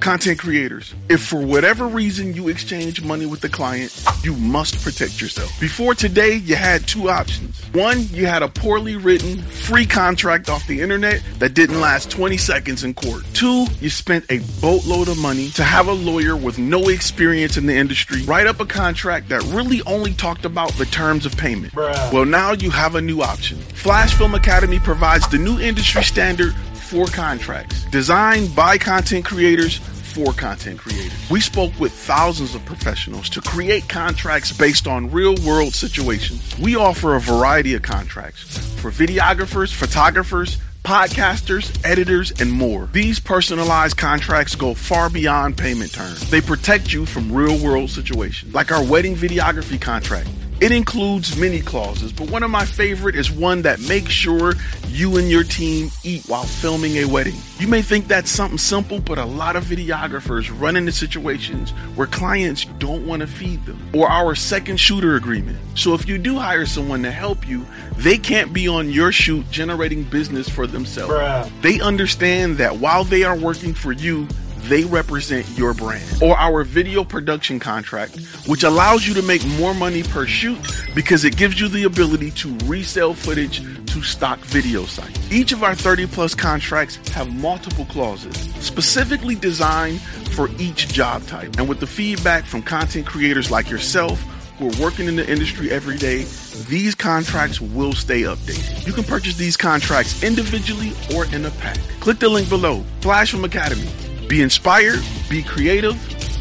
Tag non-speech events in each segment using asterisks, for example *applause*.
Content creators, if for whatever reason you exchange money with the client, you must protect yourself. Before today, you had two options. One, you had a poorly written, free contract off the internet that didn't last 20 seconds in court. Two, you spent a boatload of money to have a lawyer with no experience in the industry write up a contract that really only talked about the terms of payment. Bruh. Well, now you have a new option. Flash Film Academy provides the new industry standard for contracts, designed by content creators for content creators. We spoke with thousands of professionals to create contracts based on real world situations. We offer a variety of contracts for videographers, photographers, podcasters, editors, and more. These personalized contracts go far beyond payment terms. They protect you from real world situations, like our wedding videography contract. It includes many clauses, but one of my favorite is one that makes sure you and your team eat while filming a wedding. You may think that's something simple, but a lot of videographers run into situations where clients don't want to feed them. Or our second shooter agreement. So if you do hire someone to help you, they can't be on your shoot generating business for themselves. Bruh. They understand that while they are working for you, they represent your brand. Or our video production contract, which allows you to make more money per shoot because it gives you the ability to resell footage to stock video sites. Each of our 30 plus contracts have multiple clauses specifically designed for each job type. And with the feedback from content creators like yourself, who are working in the industry every day, these contracts will stay updated. You can purchase these contracts individually or in a pack. Click the link below. Flash Film Academy. Be inspired, be creative,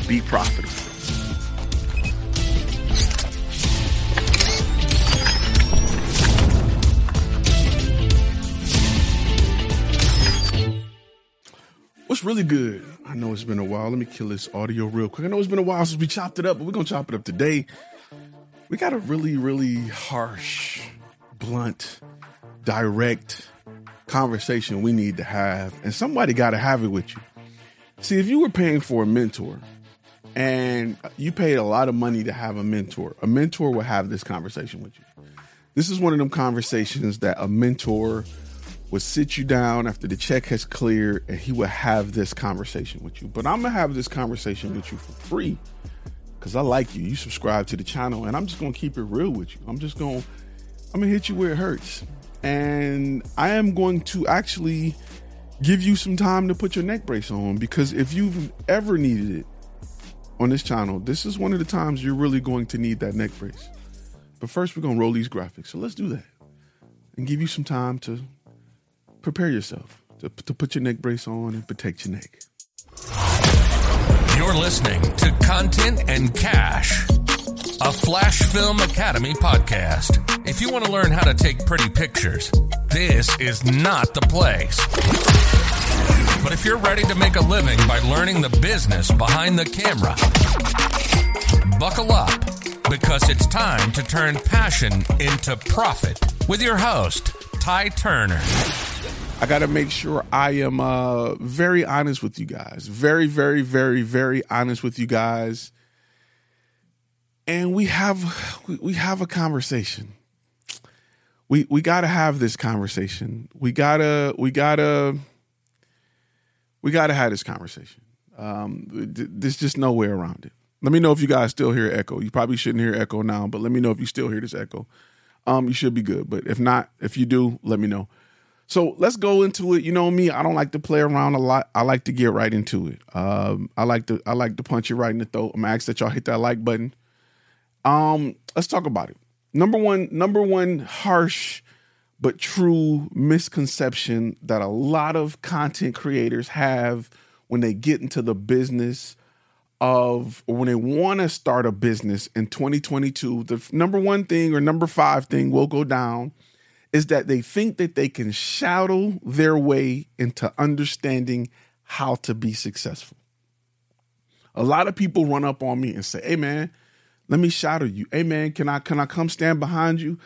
be profitable. What's really good? I know it's been a while. Let me kill this audio real quick. I know it's been a while since we chopped it up, but we're gonna chop it up today. We got a really, really harsh, blunt, direct conversation we need to have, and somebody got to have it with you. See, if you were paying for a mentor and you paid a lot of money to have a mentor, a mentor will have this conversation with you. This is one of them conversations that a mentor would sit you down after the check has cleared and he would have this conversation with you. But I'm gonna have this conversation with you for free because I like you. You subscribe to the channel and I'm just gonna keep it real with you. I'm just gonna I'm gonna hit you where it hurts. And I am going to actually give you some time to put your neck brace on because if you've ever needed it on this channel, this is one of the times you're really going to need that neck brace. But first, we're going to roll these graphics. So let's do that and give you some time to prepare yourself to, to put your neck brace on and protect your neck. You're listening to Content and Cash, a Flash Film Academy podcast. If you want to learn how to take pretty pictures, this is not the place. But if you're ready to make a living by learning the business behind the camera, buckle up because it's time to turn passion into profit with your host, Ty Turner. I got to make sure I am uh, very honest with you guys. Very, very, very, very honest with you guys. And we have we, we have a conversation. We we got to have this conversation. We got to we got to we got to have this conversation. Um, th- there's just no way around it. Let me know if you guys still hear echo. You probably shouldn't hear echo now, but let me know if you still hear this echo. Um, you should be good. But if not, if you do, let me know. So let's go into it. You know me, I don't like to play around a lot. I like to get right into it. Um, I like to I like to punch you right in the throat. I'm ask that y'all hit that like button. Um, let's talk about it. Number one, number one harsh but true misconception that a lot of content creators have when they get into the business of or when they want to start a business in 2022 the number one thing or number five thing will go down is that they think that they can shadow their way into understanding how to be successful. A lot of people run up on me and say hey man let me shadow you. Hey can i can i come stand behind you?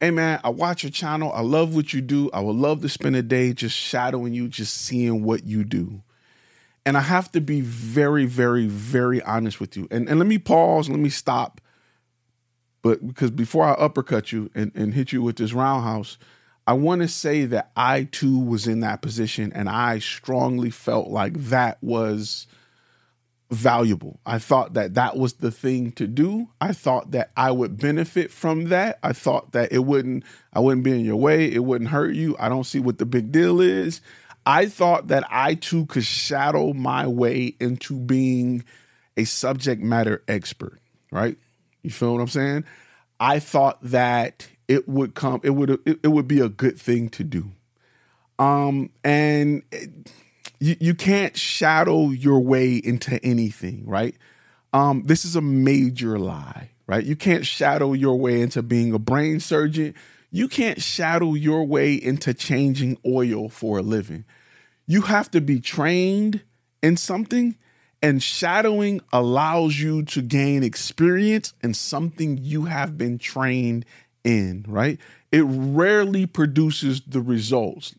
Hey i watch your channel. I love what you do. I would love to spend a day just shadowing you just seeing what you do. And I have to be very, very, very honest with you. And and let me pause, let me stop. But because before I uppercut you and, and hit you with this roundhouse, I want to say that I too was in that position and I strongly felt like that was valuable. I thought that that was the thing to do. I thought that I would benefit from that. I thought that it wouldn't I wouldn't be in your way, it wouldn't hurt you. I don't see what the big deal is. I thought that I too could shadow my way into being a subject matter expert, right? You feel what I'm saying? I thought that it would come it would it, it would be a good thing to do. Um and it, you, you can't shadow your way into anything, right? Um, this is a major lie, right? You can't shadow your way into being a brain surgeon. You can't shadow your way into changing oil for a living. You have to be trained in something, and shadowing allows you to gain experience in something you have been trained in, right? It rarely produces the results.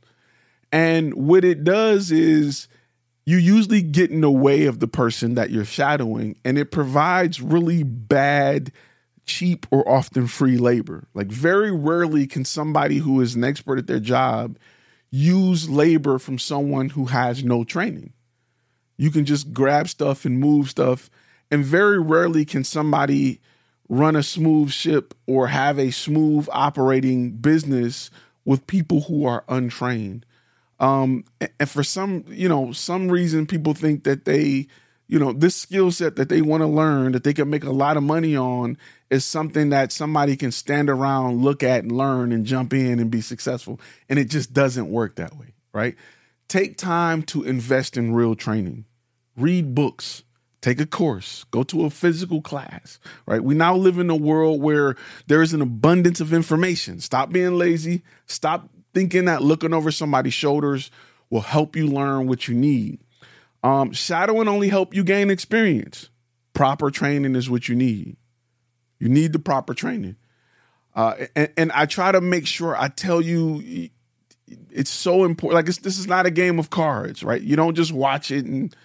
And what it does is you usually get in the way of the person that you're shadowing, and it provides really bad, cheap, or often free labor. Like, very rarely can somebody who is an expert at their job use labor from someone who has no training. You can just grab stuff and move stuff, and very rarely can somebody run a smooth ship or have a smooth operating business with people who are untrained. Um, and for some, you know, some reason people think that they, you know, this skill set that they want to learn that they can make a lot of money on is something that somebody can stand around, look at, and learn and jump in and be successful. And it just doesn't work that way, right? Take time to invest in real training, read books, take a course, go to a physical class, right? We now live in a world where there is an abundance of information. Stop being lazy, stop thinking that looking over somebody's shoulders will help you learn what you need. Um, shadowing only help you gain experience. Proper training is what you need. You need the proper training. Uh, and, and, I try to make sure I tell you it's so important. Like this is not a game of cards, right? You don't just watch it and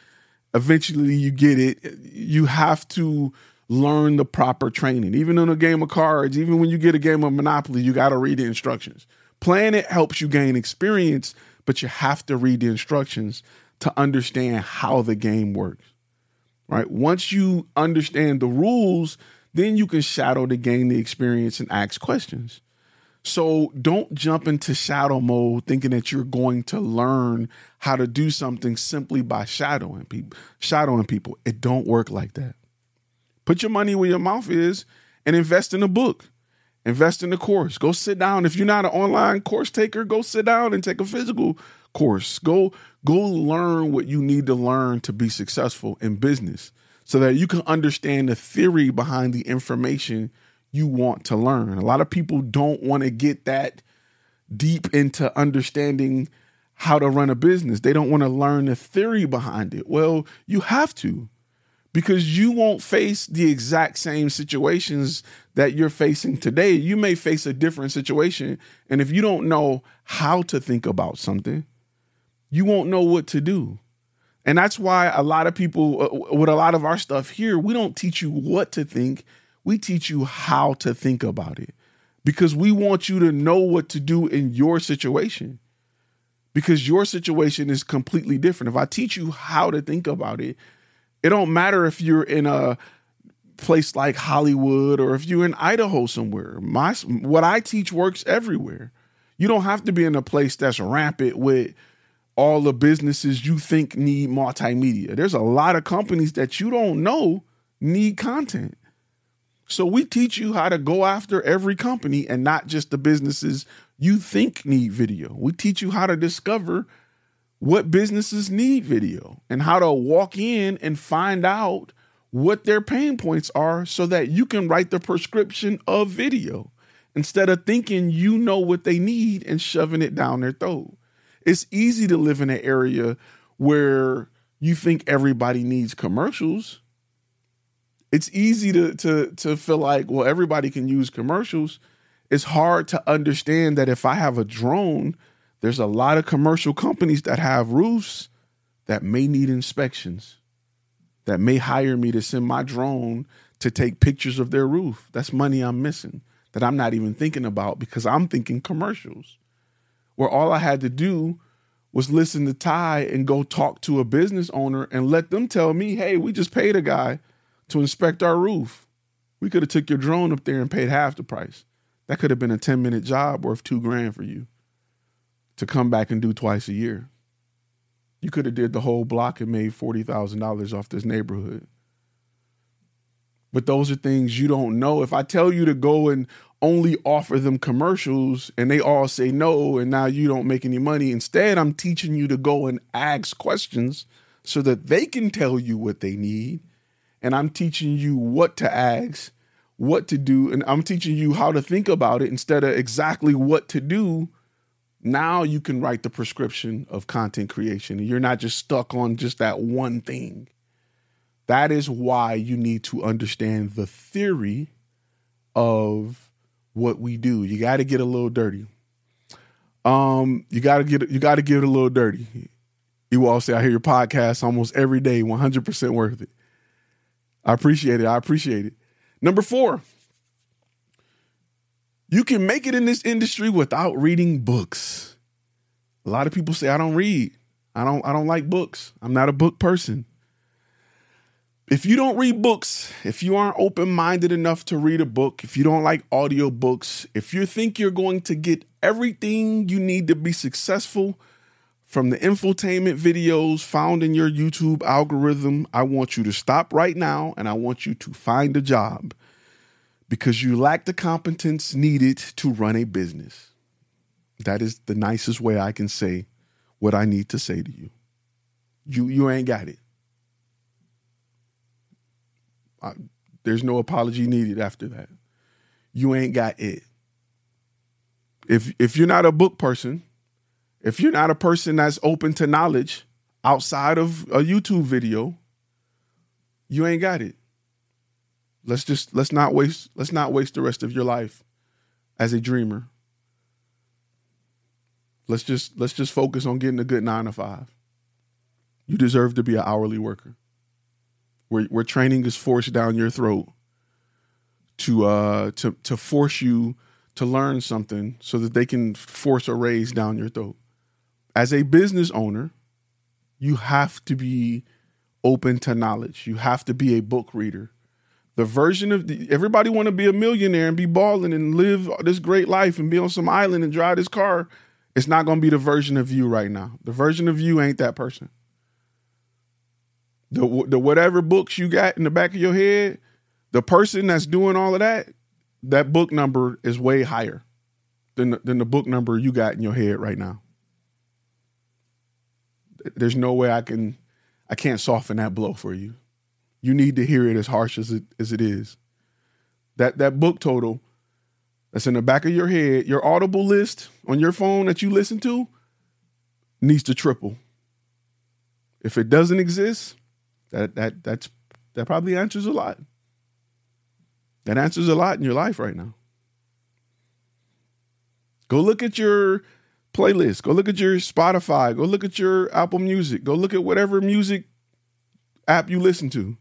eventually you get it. You have to learn the proper training. Even in a game of cards, even when you get a game of Monopoly, you got to read the instructions. Playing it helps you gain experience, but you have to read the instructions to understand how the game works. Right? Once you understand the rules, then you can shadow to gain the experience and ask questions. So don't jump into shadow mode thinking that you're going to learn how to do something simply by shadowing people. Shadowing people. It don't work like that. Put your money where your mouth is and invest in a book. Invest in the course. Go sit down. If you're not an online course taker, go sit down and take a physical course. Go go learn what you need to learn to be successful in business so that you can understand the theory behind the information you want to learn. A lot of people don't want to get that deep into understanding how to run a business. They don't want to learn the theory behind it. Well, you have to because you won't face the exact same situations that you're facing today. You may face a different situation. And if you don't know how to think about something, you won't know what to do. And that's why a lot of people, uh, with a lot of our stuff here, we don't teach you what to think. We teach you how to think about it because we want you to know what to do in your situation because your situation is completely different. If I teach you how to think about it, it don't matter if you're in a place like Hollywood or if you're in Idaho somewhere. My what I teach works everywhere. You don't have to be in a place that's rampant with all the businesses you think need multimedia. There's a lot of companies that you don't know need content. So we teach you how to go after every company and not just the businesses you think need video. We teach you how to discover what businesses need video and how to walk in and find out what their pain points are so that you can write the prescription of video instead of thinking you know what they need and shoving it down their throat. It's easy to live in an area where you think everybody needs commercials. It's easy to to to feel like well everybody can use commercials. It's hard to understand that if I have a drone there's a lot of commercial companies that have roofs that may need inspections, that may hire me to send my drone to take pictures of their roof. That's money I'm missing that I'm not even thinking about because I'm thinking commercials, where all I had to do was listen to Ty and go talk to a business owner and let them tell me, hey, we just paid a guy to inspect our roof. We could have took your drone up there and paid half the price. That could have been a 10 minute job worth two grand for you to come back and do twice a year. You could have did the whole block and made $40,000 off this neighborhood. But those are things you don't know. If I tell you to go and only offer them commercials and they all say no and now you don't make any money, instead I'm teaching you to go and ask questions so that they can tell you what they need. And I'm teaching you what to ask, what to do, and I'm teaching you how to think about it instead of exactly what to do now you can write the prescription of content creation you're not just stuck on just that one thing. That is why you need to understand the theory of what we do. You got to get a little dirty. Um, you got to get you got to get a little dirty. You all say, I hear your podcast almost every day, 100% worth it. I appreciate it. I appreciate it. Number four, you can make it in this industry without reading books. A lot of people say I don't read. I don't I don't like books. I'm not a book person. If you don't read books, if you aren't open-minded enough to read a book, if you don't like audio books, if you think you're going to get everything you need to be successful from the infotainment videos found in your YouTube algorithm, I want you to stop right now and I want you to find a job because you lack the competence needed to run a business. That is the nicest way I can say what I need to say to you. You you ain't got it. I, there's no apology needed after that. You ain't got it. If if you're not a book person, if you're not a person that's open to knowledge outside of a YouTube video, you ain't got it. Let's just let's not waste let's not waste the rest of your life as a dreamer. Let's just let's just focus on getting a good 9 to 5. You deserve to be an hourly worker. Where where training is forced down your throat to uh to to force you to learn something so that they can force a raise down your throat. As a business owner, you have to be open to knowledge. You have to be a book reader the version of the, everybody want to be a millionaire and be balling and live this great life and be on some island and drive this car. It's not going to be the version of you right now. The version of you ain't that person. The the whatever books you got in the back of your head, the person that's doing all of that, that book number is way higher than the, than the book number you got in your head right now. There's no way I can I can't soften that blow for you you need to hear it as harsh as it as it is. That that book total that's in the back of your head, your audible list on your phone that you listen to needs to triple. If it doesn't exist, that that that's that probably answers a lot. That answers a lot in your life right now. Go look at your playlist. Go look at your Spotify. Go look at your Apple Music. Go look at whatever music app you listen to.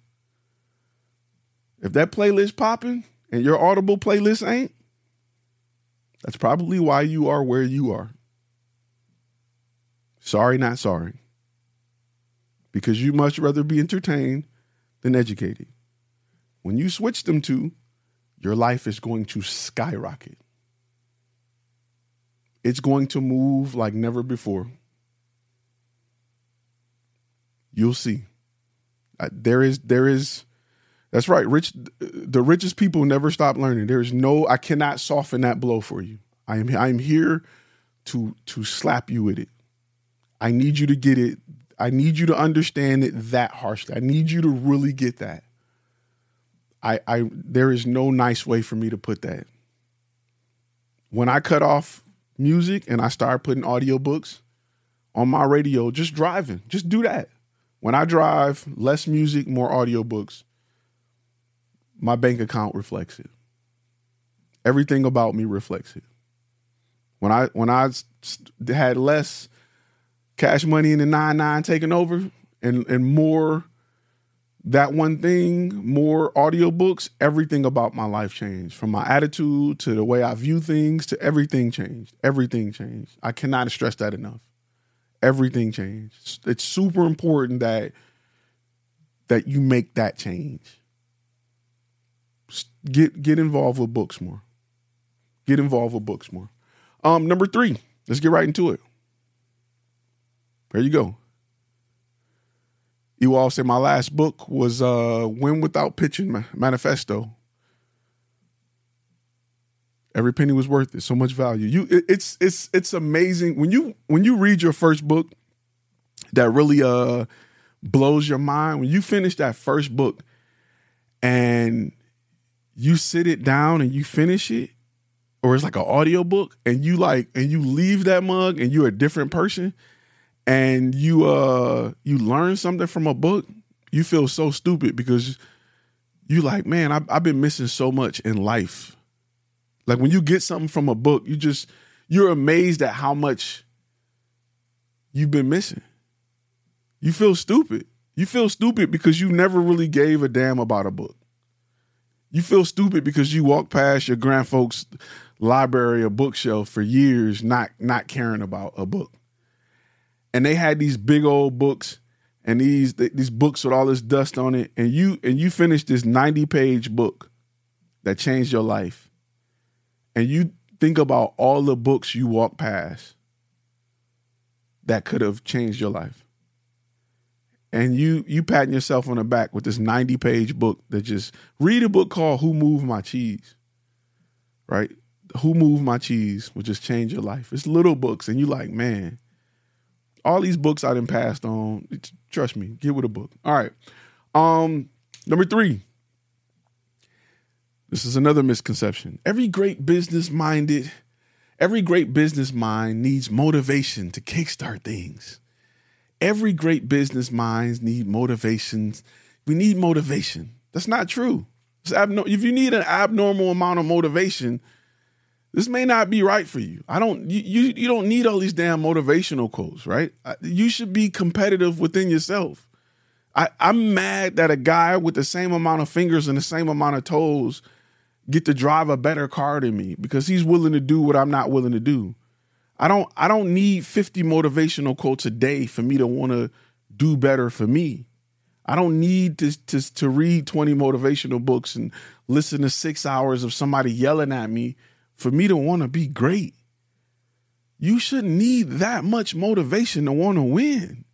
If that playlist popping and your Audible playlist ain't, that's probably why you are where you are. Sorry, not sorry. Because you much rather be entertained than educated. When you switch them to, your life is going to skyrocket. It's going to move like never before. You'll see. There is there is that's right. Rich, the richest people never stop learning. There's no, I cannot soften that blow for you. I am, I am here to to slap you with it. I need you to get it. I need you to understand it that harshly. I need you to really get that. I, I, there is no nice way for me to put that. When I cut off music and I start putting audiobooks on my radio, just driving, just do that. When I drive, less music, more audiobooks my bank account reflects it. Everything about me reflects it. When I when I had less cash money in the nine nine taking over and and more that one thing, more audiobooks, everything about my life changed. From my attitude to the way I view things to everything changed. Everything changed. I cannot stress that enough. everything changed. It's super important that that you make that change. Get get involved with books more. Get involved with books more. Um, number three, let's get right into it. There you go. You all say my last book was uh Win Without Pitching Manifesto. Every penny was worth it. So much value. You it, it's it's it's amazing when you when you read your first book that really uh blows your mind when you finish that first book and you sit it down and you finish it or it's like an audio book and you like and you leave that mug and you're a different person and you uh you learn something from a book you feel so stupid because you like man I've, I've been missing so much in life like when you get something from a book you just you're amazed at how much you've been missing you feel stupid. You feel stupid because you never really gave a damn about a book. You feel stupid because you walk past your grandfolks' library or bookshelf for years not not caring about a book. And they had these big old books and these these books with all this dust on it and you and you finished this 90 page book that changed your life. And you think about all the books you walk past that could have changed your life and you you patting yourself on the back with this 90 page book that just read a book called Who Moved My Cheese. Right? Who Moved My Cheese will just change your life. It's little books, and you like, man, all these books I didn't passed on. Trust me, get with a book. All right. Um, number three. This is another misconception. Every great business minded, every great business mind needs motivation to kickstart things every great business minds need motivations. We need motivation. That's not true. if you need an abnormal amount of motivation, this may not be right for you. I don't you you, you don't need all these damn motivational quotes, right? You should be competitive within yourself. I, I'm mad that a guy with the same amount of fingers and the same amount of toes get to drive a better car than me because he's willing to do what I'm not willing to do. I don't I don't need 50 motivational quotes a day for me to want to do better for me. I don't need to, to to read 20 motivational books and listen to 6 hours of somebody yelling at me for me to want to be great. You shouldn't need that much motivation to want to win.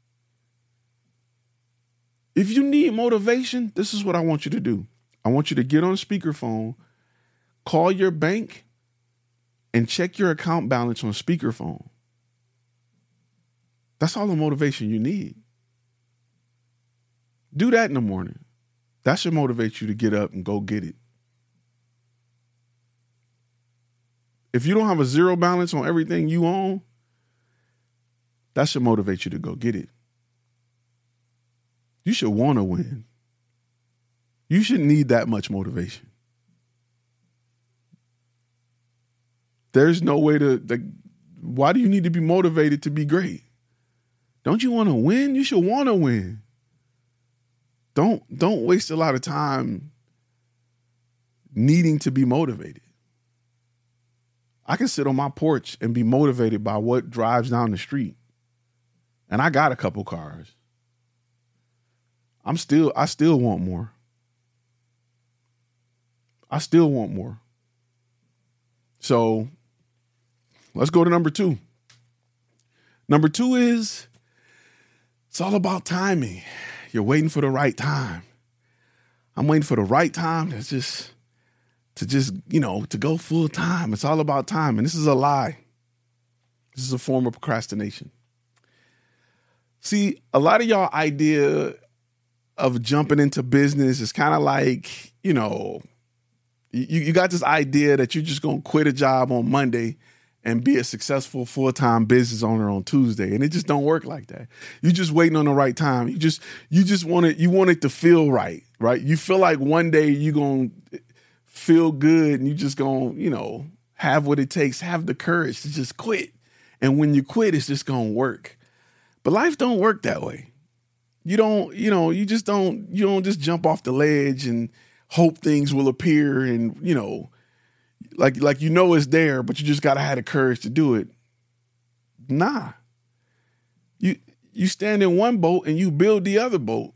If you need motivation, this is what I want you to do. I want you to get on speakerphone, call your bank, and check your account balance on speakerphone. That's all the motivation you need. Do that in the morning. That should motivate you to get up and go get it. If you don't have a zero balance on everything you own, that should motivate you to go get it. You should want to win. You shouldn't need that much motivation. There's no way to like why do you need to be motivated to be great? Don't you want to win? You should want to win. Don't don't waste a lot of time needing to be motivated. I can sit on my porch and be motivated by what drives down the street. And I got a couple cars. I'm still I still want more. I still want more. So Let's go to number two. Number two is it's all about timing. You're waiting for the right time. I'm waiting for the right time to just to just, you know, to go full time. It's all about time. And this is a lie. This is a form of procrastination. See, a lot of y'all idea of jumping into business is kind of like, you know, you, you got this idea that you're just gonna quit a job on Monday and be a successful full-time business owner on Tuesday. And it just don't work like that. You just waiting on the right time. You just you just want it you want it to feel right, right? You feel like one day you're going to feel good and you just going, to you know, have what it takes, have the courage to just quit. And when you quit, it's just going to work. But life don't work that way. You don't, you know, you just don't you don't just jump off the ledge and hope things will appear and, you know, like like you know it's there, but you just gotta have the courage to do it. Nah. You you stand in one boat and you build the other boat.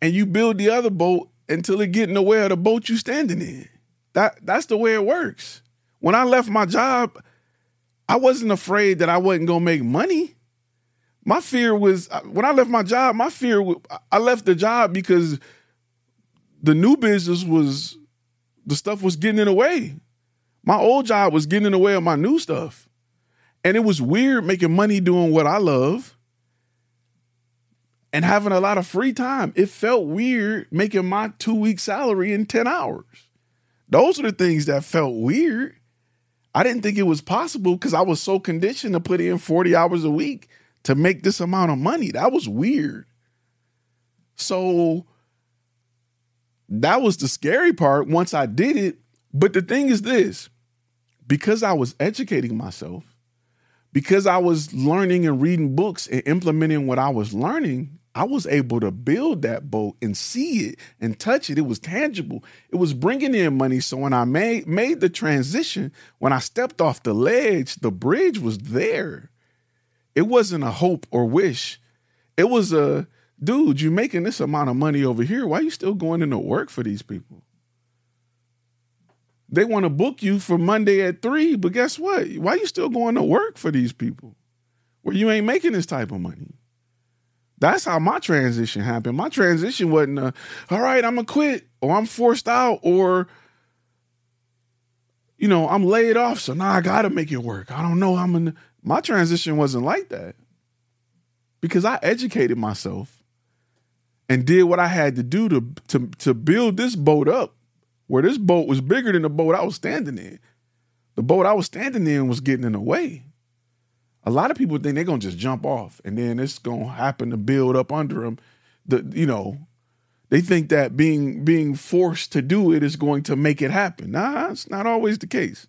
And you build the other boat until it get in the way of the boat you standing in. That that's the way it works. When I left my job, I wasn't afraid that I wasn't gonna make money. My fear was uh, when I left my job. My fear, I left the job because the new business was the stuff was getting in the way. My old job was getting in the way of my new stuff, and it was weird making money doing what I love and having a lot of free time. It felt weird making my two week salary in ten hours. Those are the things that felt weird. I didn't think it was possible because I was so conditioned to put in 40 hours a week to make this amount of money. That was weird. So that was the scary part once I did it. But the thing is this because I was educating myself, because I was learning and reading books and implementing what I was learning, I was able to build that boat and see it and touch it. It was tangible. It was bringing in money. So when I made made the transition, when I stepped off the ledge, the bridge was there. It wasn't a hope or wish. It was a dude, you're making this amount of money over here. Why are you still going into work for these people? They want to book you for Monday at three, but guess what? Why you still going to work for these people where you ain't making this type of money? That's how my transition happened. My transition wasn't, a, all right, I'm going to quit or I'm forced out or, you know, I'm laid off. So now I got to make it work. I don't know. I'm to, my transition wasn't like that because I educated myself and did what I had to do to, to, to build this boat up where this boat was bigger than the boat I was standing in. The boat I was standing in was getting in the way a lot of people think they're gonna just jump off and then it's gonna happen to build up under them. The you know, they think that being being forced to do it is going to make it happen. Nah, it's not always the case.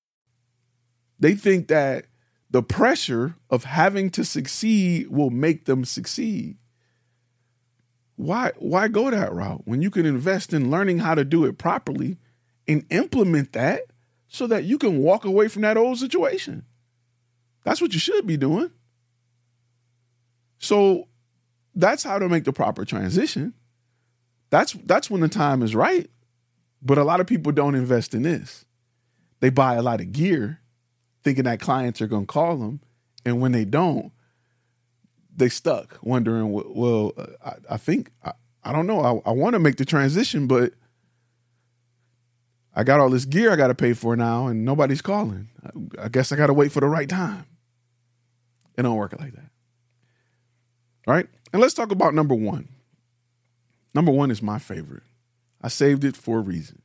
They think that the pressure of having to succeed will make them succeed. Why why go that route when you can invest in learning how to do it properly and implement that so that you can walk away from that old situation? That's what you should be doing. So that's how to make the proper transition. That's that's when the time is right. But a lot of people don't invest in this. They buy a lot of gear thinking that clients are going to call them, and when they don't, they stuck wondering. Well, uh, I, I think I, I, don't know. I, I want to make the transition, but I got all this gear I got to pay for now, and nobody's calling. I, I guess I got to wait for the right time. It don't work like that. All right, and let's talk about number one. Number one is my favorite. I saved it for a reason.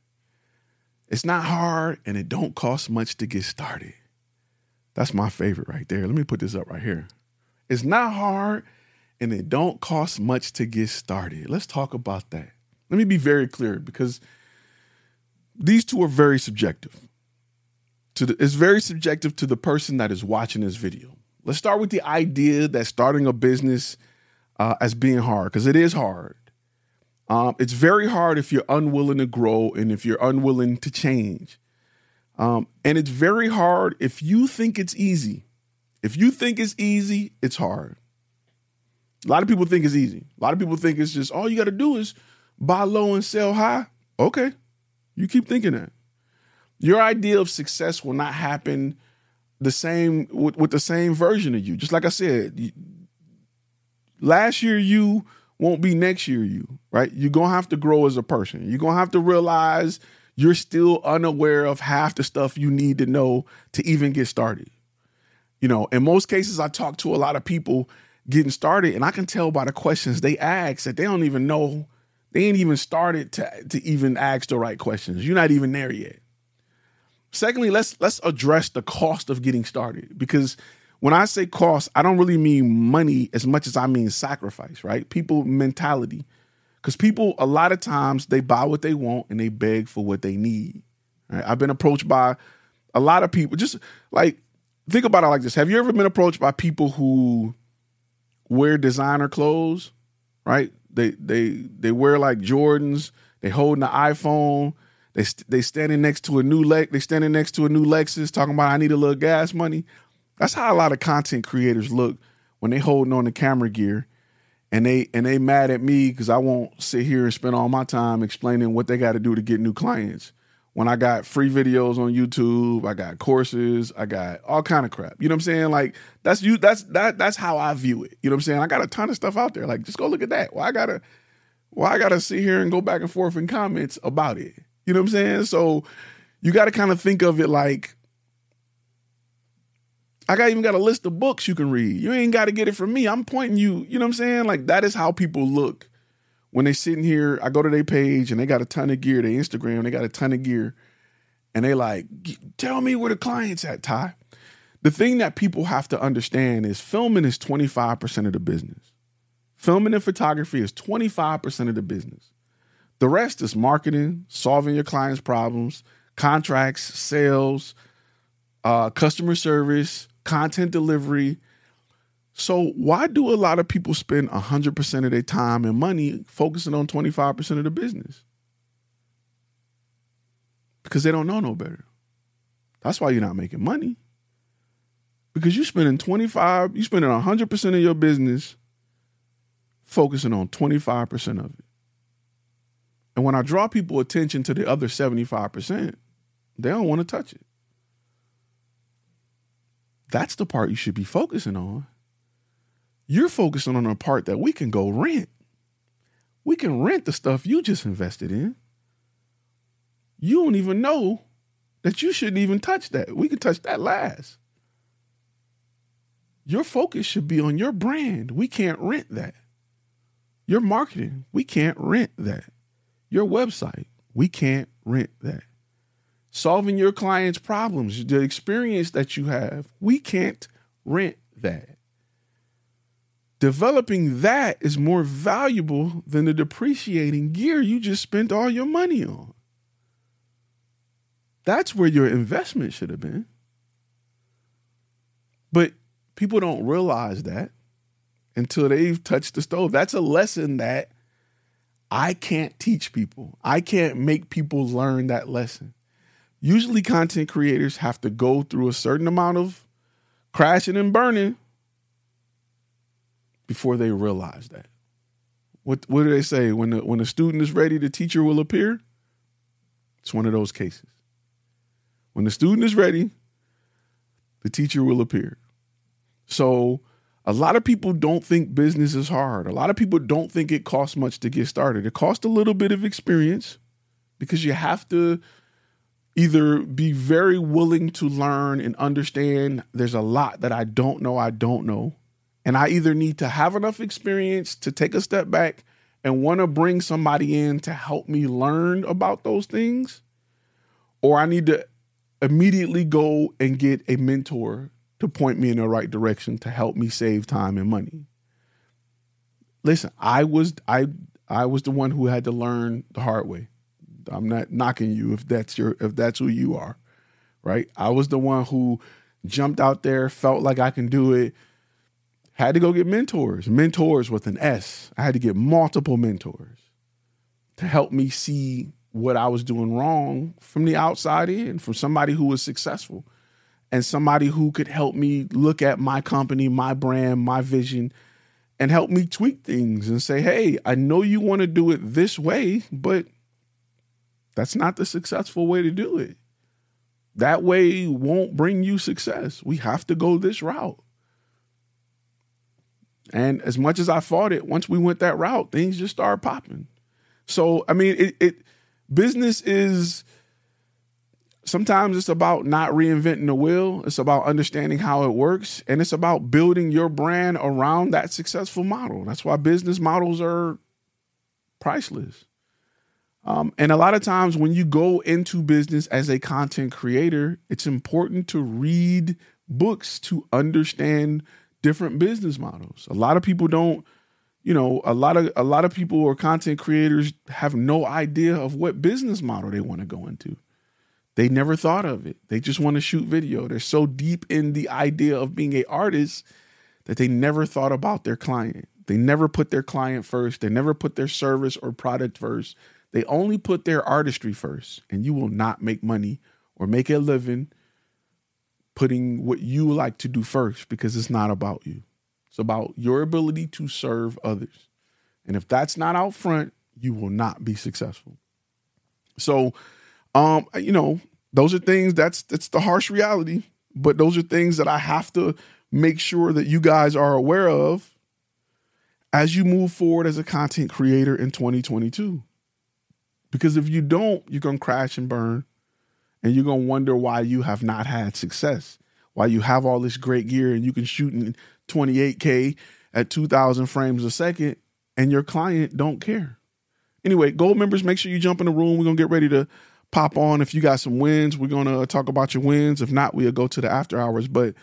It's not hard and it don't cost much to get started. That's my favorite right there. Let me put this up right here. It's not hard and it don't cost much to get started. Let's talk about that. Let me be very clear because these two are very subjective. To the, it's very subjective to the person that is watching this video. Let's start with the idea that starting a business uh, as being hard because it is hard. Um, it's very hard if you're unwilling to grow and if you're unwilling to change. Um, and it's very hard if you think it's easy. If you think it's easy, it's hard. A lot of people think it's easy. A lot of people think it's just all you got to do is buy low and sell high. Okay, you keep thinking that. Your idea of success will not happen the same with, with the same version of you. Just like I said, you, last year you won't be next year you, right? You're gonna have to grow as a person. You're gonna have to realize you're still unaware of half the stuff you need to know to even get started. You know, in most cases, I talk to a lot of people getting started, and I can tell by the questions they ask that they don't even know, they ain't even started to, to even ask the right questions. You're not even there yet. Secondly, let's let's address the cost of getting started because when I say cost, I don't really mean money as much as I mean sacrifice, right? People mentality. Because people, a lot of times, they buy what they want and they beg for what they need. Right? I've been approached by a lot of people. Just like, think about it like this Have you ever been approached by people who wear designer clothes, right? They they they wear like Jordans. They holding the iPhone. They they standing next to a new leg. They standing next to a new Lexus, talking about I need a little gas money. That's how a lot of content creators look when they holding on the camera gear, and they and they mad at me because I won't sit here and spend all my time explaining what they got to do to get new clients. When I got free videos on YouTube, I got courses, I got all kind of crap. You know what I'm saying? Like that's you. That's that. That's how I view it. You know what I'm saying? I got a ton of stuff out there. Like just go look at that. Well, I gotta. Well, I gotta sit here and go back and forth in comments about it. You know what I'm saying? So you got to kind of think of it like I got even got a list of books you can read. You ain't got to get it from me. I'm pointing you. You know what I'm saying? Like that is how people look when they sitting here. I go to their page and they got a ton of gear. Their Instagram, they got a ton of gear, and they like, tell me where the clients at, Ty. The thing that people have to understand is filming is 25% of the business. Filming and photography is 25% of the business. The rest is marketing, solving your clients' problems, contracts, sales, uh, customer service, content delivery. So why do a lot of people spend 100% of their time and money focusing on 25% of the business? Because they don't know no better. That's why you're not making money. Because you're spending 25, you're spending 100% of your business focusing on 25% of it. And when I draw people attention to the other 75%, they don't want to touch it. That's the part you should be focusing on. You're focusing on a part that we can go rent. We can rent the stuff you just invested in. You don't even know that you shouldn't even touch that. We can touch that last. Your focus should be on your brand. We can't rent that. Your marketing, we can't rent that. Your website, we can't rent that solving your client's problems, the experience that you have. We can't rent that. Developing that is more valuable than the depreciating gear you just spent all your money on. That's where your investment should have been. But people don't realize that until they've touched the stove. That's a lesson that I can't teach people. I can't make people learn that lesson usually content creators have to go through a certain amount of crashing and burning before they realize that. What what do they say? When the when a student is ready, the teacher will appear. It's one of those cases. When the student is ready, the teacher will appear. So a lot of people don't think business is hard. A lot of people don't think it costs much to get started. It costs a little bit of experience because you have to either be very willing to learn and understand there's a lot that I don't know, I don't know. And I either need to have enough experience to take a step back and want to bring somebody in to help me learn about those things, or I need to immediately go and get a mentor to point me in the right direction to help me save time and money. Listen, I was I I was the one who had to learn the hard way. I'm not knocking you if that's your if that's who you are, right? I was the one who jumped out there, felt like I can do it, had to go get mentors, mentors with an S. I had to get multiple mentors to help me see what I was doing wrong from the outside in, from somebody who was successful and somebody who could help me look at my company, my brand, my vision, and help me tweak things and say, hey, I know you want to do it this way, but that's not the successful way to do it. That way won't bring you success. We have to go this route. And as much as I fought it, once we went that route, things just started popping. So, I mean, it, it business is sometimes it's about not reinventing the wheel. It's about understanding how it works. And it's about building your brand around that successful model. That's why business models are priceless. Um, and a lot of times when you go into business as a content creator, it's important to read books to understand different business models. A lot of people don't, you know, a lot of a lot of people or content creators have no idea of what business model they want to go into. They never thought of it. They just want to shoot video. They're so deep in the idea of being a artist that they never thought about their client. They never put their client first. They never put their service or product first. They only put their artistry first, and you will not make money or make a living putting what you like to do first because it's not about you. It's about your ability to serve others. And if that's not out front, you will not be successful. So, um, you know, those are things that's that's the harsh reality, but those are things that I have to make sure that you guys are aware of as you move forward as a content creator in 2022. Because if you don't, you're going to crash and burn and you're going to wonder why you have not had success. Why you have all this great gear and you can shoot in 28k at 2000 frames a second and your client don't care. Anyway, gold members, make sure you jump in the room. We're going to get ready to pop on. If you got some wins, we're going to uh, talk about your wins. If not, we'll go to the after hours, but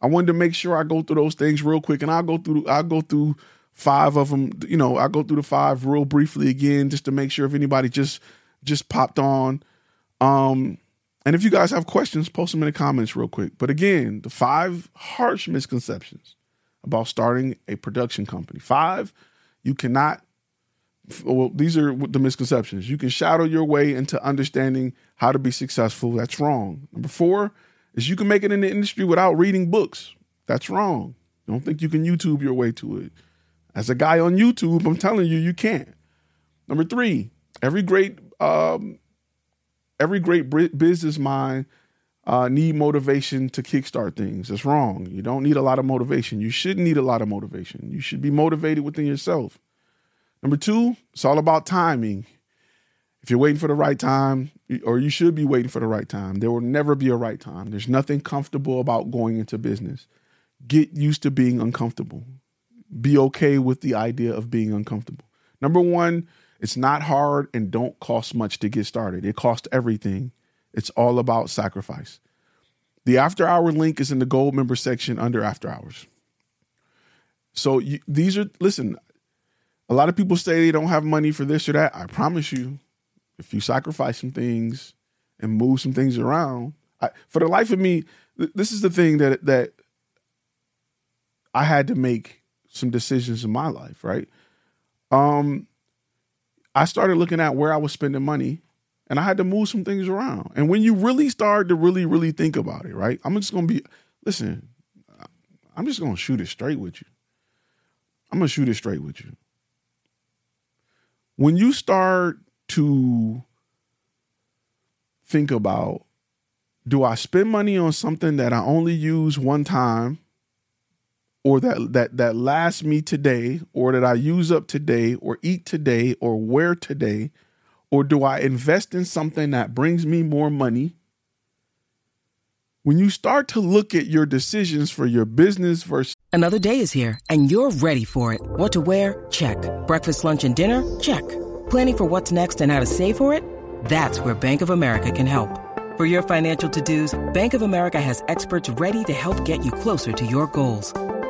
I wanted to make sure I go through those things real quick and I'll go through I'll go through five of them, you know, I'll go through the five real briefly again just to make sure if anybody just just popped on um and if you guys have questions, post them in the comments real quick. But again, the five harsh misconceptions about starting a production company. Five, you cannot, well, these are the misconceptions. You can shadow your way into understanding how to be successful. That's wrong. Number four is you can make it in the industry without reading books. That's wrong. Don't think you can YouTube your way to it. As a guy on YouTube, I'm telling you, you can't. Number three, every great um, every great business mind uh, need motivation to kickstart things. That's wrong. You don't need a lot of motivation. You shouldn't need a lot of motivation. You should be motivated within yourself. Number two, it's all about timing. If you're waiting for the right time, or you should be waiting for the right time, there will never be a right time. There's nothing comfortable about going into business. Get used to being uncomfortable. Be okay with the idea of being uncomfortable. Number one, it's not hard and don't cost much to get started. It costs everything. It's all about sacrifice. The after hour link is in the gold member section under after hours. So you, these are listen, a lot of people say they don't have money for this or that. I promise you, if you sacrifice some things and move some things around, I, for the life of me, th- this is the thing that that I had to make some decisions in my life, right? Um I started looking at where I was spending money and I had to move some things around. And when you really start to really, really think about it, right? I'm just gonna be listen, I'm just gonna shoot it straight with you. I'm gonna shoot it straight with you. When you start to think about do I spend money on something that I only use one time or that that that lasts me today or that I use up today or eat today or wear today or do I invest in something that brings me more money? When you start to look at your decisions for your business versus Another day is here and you're ready for it. What to wear? Check. Breakfast, lunch and dinner? Check. Planning for what's next and how to save for it? That's where Bank of America can help. For your financial to-dos, Bank of America has experts ready to help get you closer to your goals.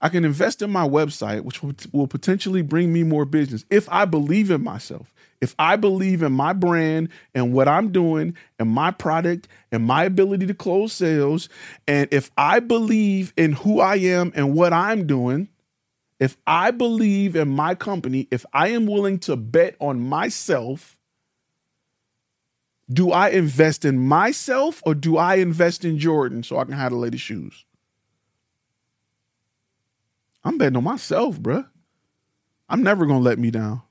I can invest in my website, which will, potentially bring me more business if I believe in myself. If I believe in my brand and what I'm doing and my product and my ability to close sales, and if I believe in who I am and what I'm doing, if I believe in my company, if I am willing to bet on myself, do I invest in myself or do I invest in Jordan so I can have the latest shoes? I'm betting on myself, bruh. I'm never going to let me down.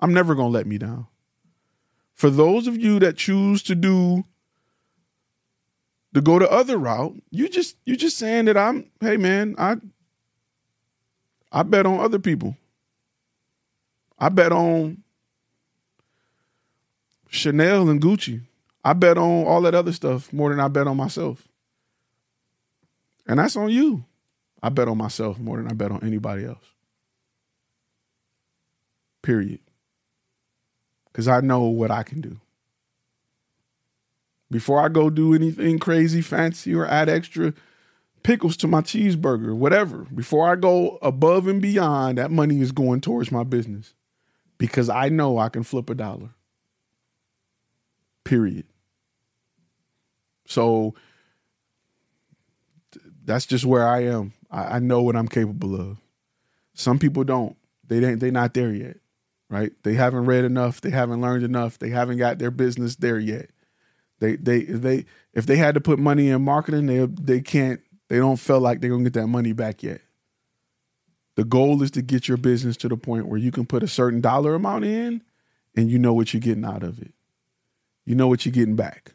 I'm never going to let me down. For those of you that choose to do to go the other route, you just you just saying that I'm, hey man, I I bet on other people. I bet on Chanel and Gucci. I bet on all that other stuff more than I bet on myself. And that's on you. I bet on myself more than I bet on anybody else. Period. Because I know what I can do. Before I go do anything crazy, fancy, or add extra pickles to my cheeseburger, whatever, before I go above and beyond, that money is going towards my business because I know I can flip a dollar. Period. So that's just where I am. I, I know what I'm capable of. Some people don't. They ain't they not there yet. Right? They haven't read enough, they haven't learned enough, they haven't got their business there yet. They they they if they had to put money in marketing, they they can't they don't feel like they're gonna get that money back yet. The goal is to get your business to the point where you can put a certain dollar amount in and you know what you're getting out of it. You know what you're getting back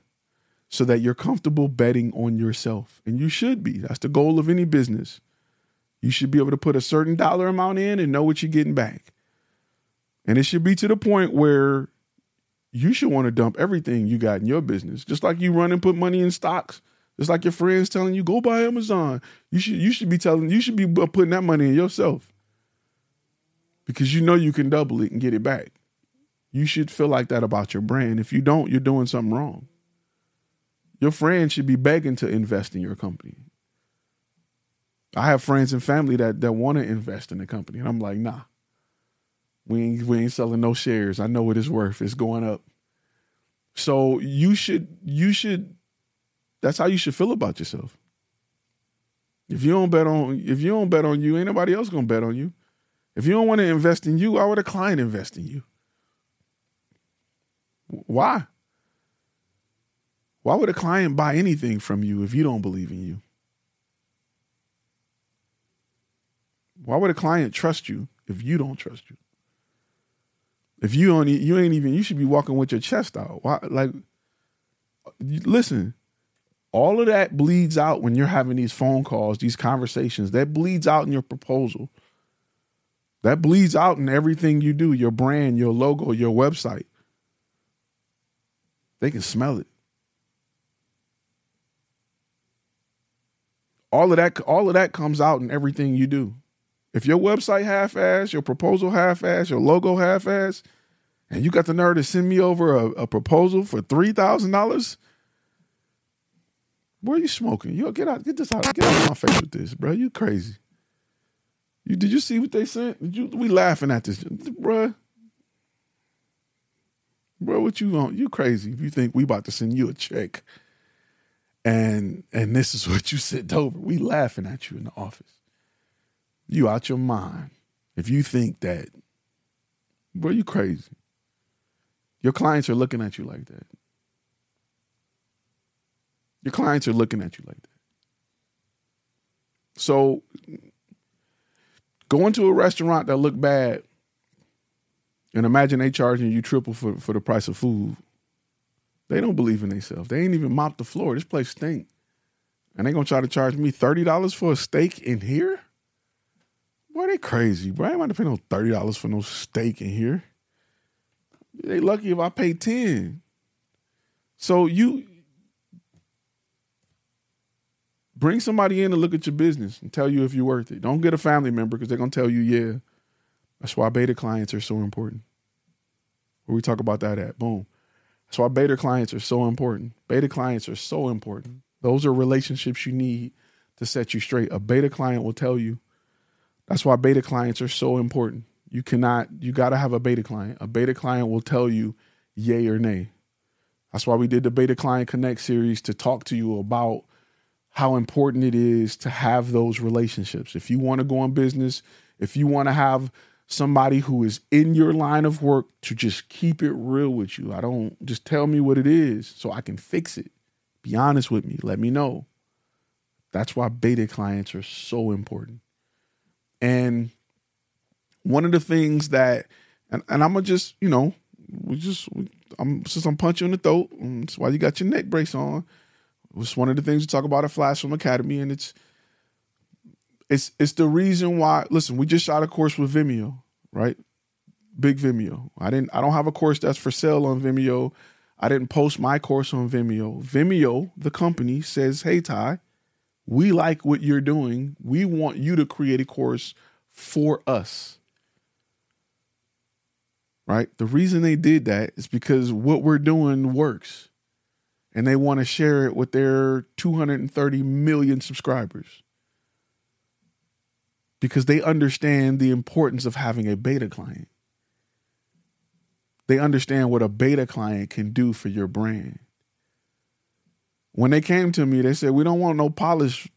so that you're comfortable betting on yourself. And you should be. That's the goal of any business. You should be able to put a certain dollar amount in and know what you're getting back. And it should be to the point where you should want to dump everything you got in your business. Just like you run and put money in stocks. Just like your friends telling you, go buy Amazon. You should you should be telling you should be putting that money in yourself. Because you know you can double it and get it back. You should feel like that about your brand. If you don't, you're doing something wrong. Your friends should be begging to invest in your company. I have friends and family that that want to invest in the company, and I'm like, nah. We ain't we ain't selling no shares. I know what it's worth. It's going up. So you should you should that's how you should feel about yourself. If you don't bet on if you don't bet on you, ain't nobody else gonna bet on you. If you don't want to invest in you, why would a client invest in you? Why? Why would a client buy anything from you if you don't believe in you? Why would a client trust you if you don't trust you? If you don't, you ain't even. You should be walking with your chest out. Why? Like, listen. All of that bleeds out when you're having these phone calls, these conversations. That bleeds out in your proposal. That bleeds out in everything you do, your brand, your logo, your website. They can smell it. All of that all of that comes out in everything you do. If your website half ass, your proposal half ass, your logo half ass, and you got the nerve to send me over a, a proposal for three thousand dollars, where are you smoking? You get out, get this out, get out of my face with this, bro. You crazy. You did you see what they sent? Did you we laughing at this, bro? Bro, what you want? You crazy if you think we about to send you a check and and this is *laughs* what you sent over. We laughing at you in the office. You out your mind if you think that, bro, you crazy. Your clients are looking at you like that. Your clients are looking at you like that. So going to a restaurant that look bad and imagine they charging you triple for, for the price of food they don't believe in themselves. They ain't even mopped the floor. This place stink. And they gonna try to charge me $30 for a steak in here? Boy, they crazy, bro. I ain't about to pay no $30 for no steak in here. They lucky if I pay 10. So you bring somebody in to look at your business and tell you if you're worth it. Don't get a family member because they're gonna tell you, yeah. That's why beta clients are so important. Where we talk about that at. Boom. That's why beta clients are so important. Beta clients are so important. Those are relationships you need to set you straight. A beta client will tell you. That's why beta clients are so important. You cannot, you got to have a beta client. A beta client will tell you yay or nay. That's why we did the Beta Client Connect series to talk to you about how important it is to have those relationships. If you want to go in business, if you want to have somebody who is in your line of work to just keep it real with you. I don't just tell me what it is so I can fix it. Be honest with me. Let me know. That's why beta clients are so important. And one of the things that, and, and I'm gonna just, you know, we just, I'm since I'm punching the throat. Um, that's why you got your neck brace on. It's one of the things we talk about at Flash Film Academy, and it's it's it's the reason why. Listen, we just shot a course with Vimeo, right? Big Vimeo. I didn't I don't have a course that's for sale on Vimeo. I didn't post my course on Vimeo. Vimeo, the company, says, Hey Ty, we like what you're doing. We want you to create a course for us. Right? The reason they did that is because what we're doing works. And they want to share it with their 230 million subscribers because they understand the importance of having a beta client. They understand what a beta client can do for your brand. When they came to me, they said, We don't want no polish.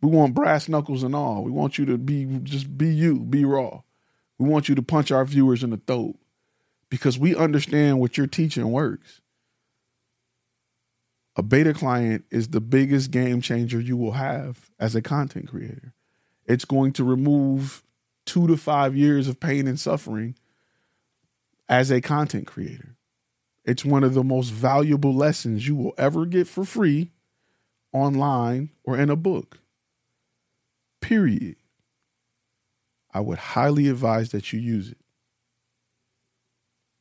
We want brass knuckles and all. We want you to be just be you, be raw. We want you to punch our viewers in the throat because we understand what you're teaching works. A beta client is the biggest game changer you will have as a content creator. It's going to remove two to five years of pain and suffering as a content creator. It's one of the most valuable lessons you will ever get for free online or in a book. Period. I would highly advise that you use it.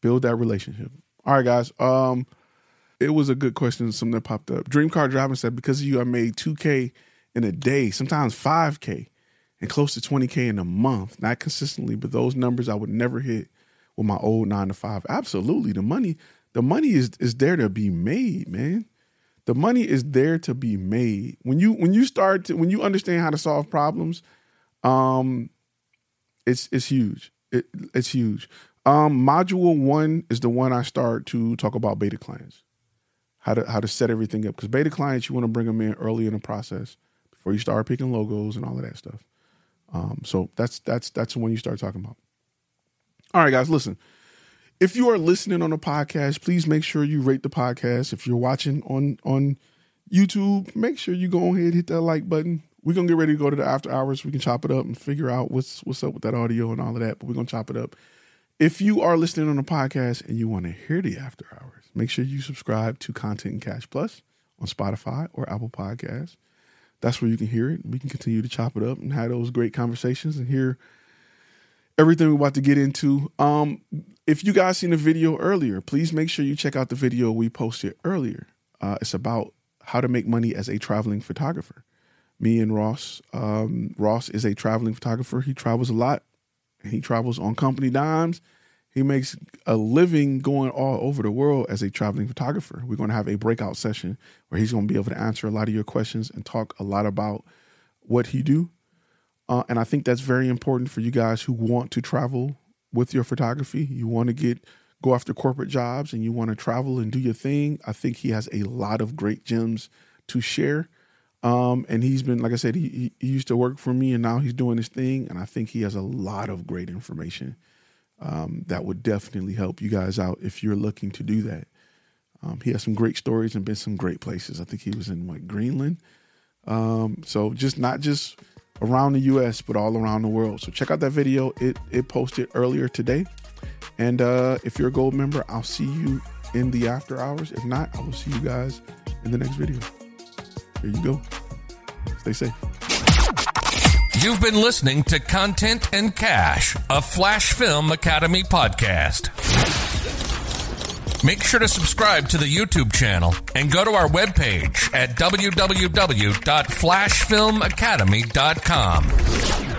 Build that relationship. All right, guys. Um, it was a good question. Something that popped up. Dream Car Driving said, because of you, I made 2K in a day, sometimes 5K and close to 20K in a month. Not consistently, but those numbers I would never hit with my old nine to five. Absolutely. The money, the money is is there to be made, man. The money is there to be made. When you when you start to when you understand how to solve problems, um, it's it's huge. It, it's huge. Um, module one is the one I start to talk about beta clients, how to how to set everything up. Because beta clients, you want to bring them in early in the process before you start picking logos and all of that stuff. Um, so that's that's that's when you start talking about. All right, guys, listen. If you are listening on a podcast, please make sure you rate the podcast. If you're watching on on YouTube, make sure you go ahead and hit that like button. We're gonna get ready to go to the after hours. We can chop it up and figure out what's what's up with that audio and all of that. But we're gonna chop it up. If you are listening on a podcast and you want to hear the after hours, make sure you subscribe to Content and Cash Plus on Spotify or Apple Podcasts that's where you can hear it. We can continue to chop it up and have those great conversations and hear everything we're about to get into. Um, if you guys seen the video earlier, please make sure you check out the video we posted earlier. Uh, it's about how to make money as a traveling photographer. Me and Ross. Um, Ross is a traveling photographer. He travels a lot. He travels on company dimes he makes a living going all over the world as a traveling photographer. We're going to have a breakout session where he's going to be able to answer a lot of your questions and talk a lot about what he do. Uh, and I think that's very important for you guys who want to travel with your photography. You want to get go after corporate jobs and you want to travel and do your thing. I think he has a lot of great gems to share. Um, and he's been, like I said, he, he used to work for me and now he's doing his thing. And I think he has a lot of great information um, that would definitely help you guys out if you're looking to do that. Um, he has some great stories and been some great places. I think he was in like Greenland. Um, so just not just around the U.S. but all around the world. So check out that video. It it posted earlier today. And uh, if you're a gold member, I'll see you in the after hours. If not, I will see you guys in the next video. There you go. Stay safe. You've been listening to Content and Cash, a Flash Film Academy podcast. Make sure to subscribe to the YouTube channel and go to our webpage at www.flashfilmacademy.com.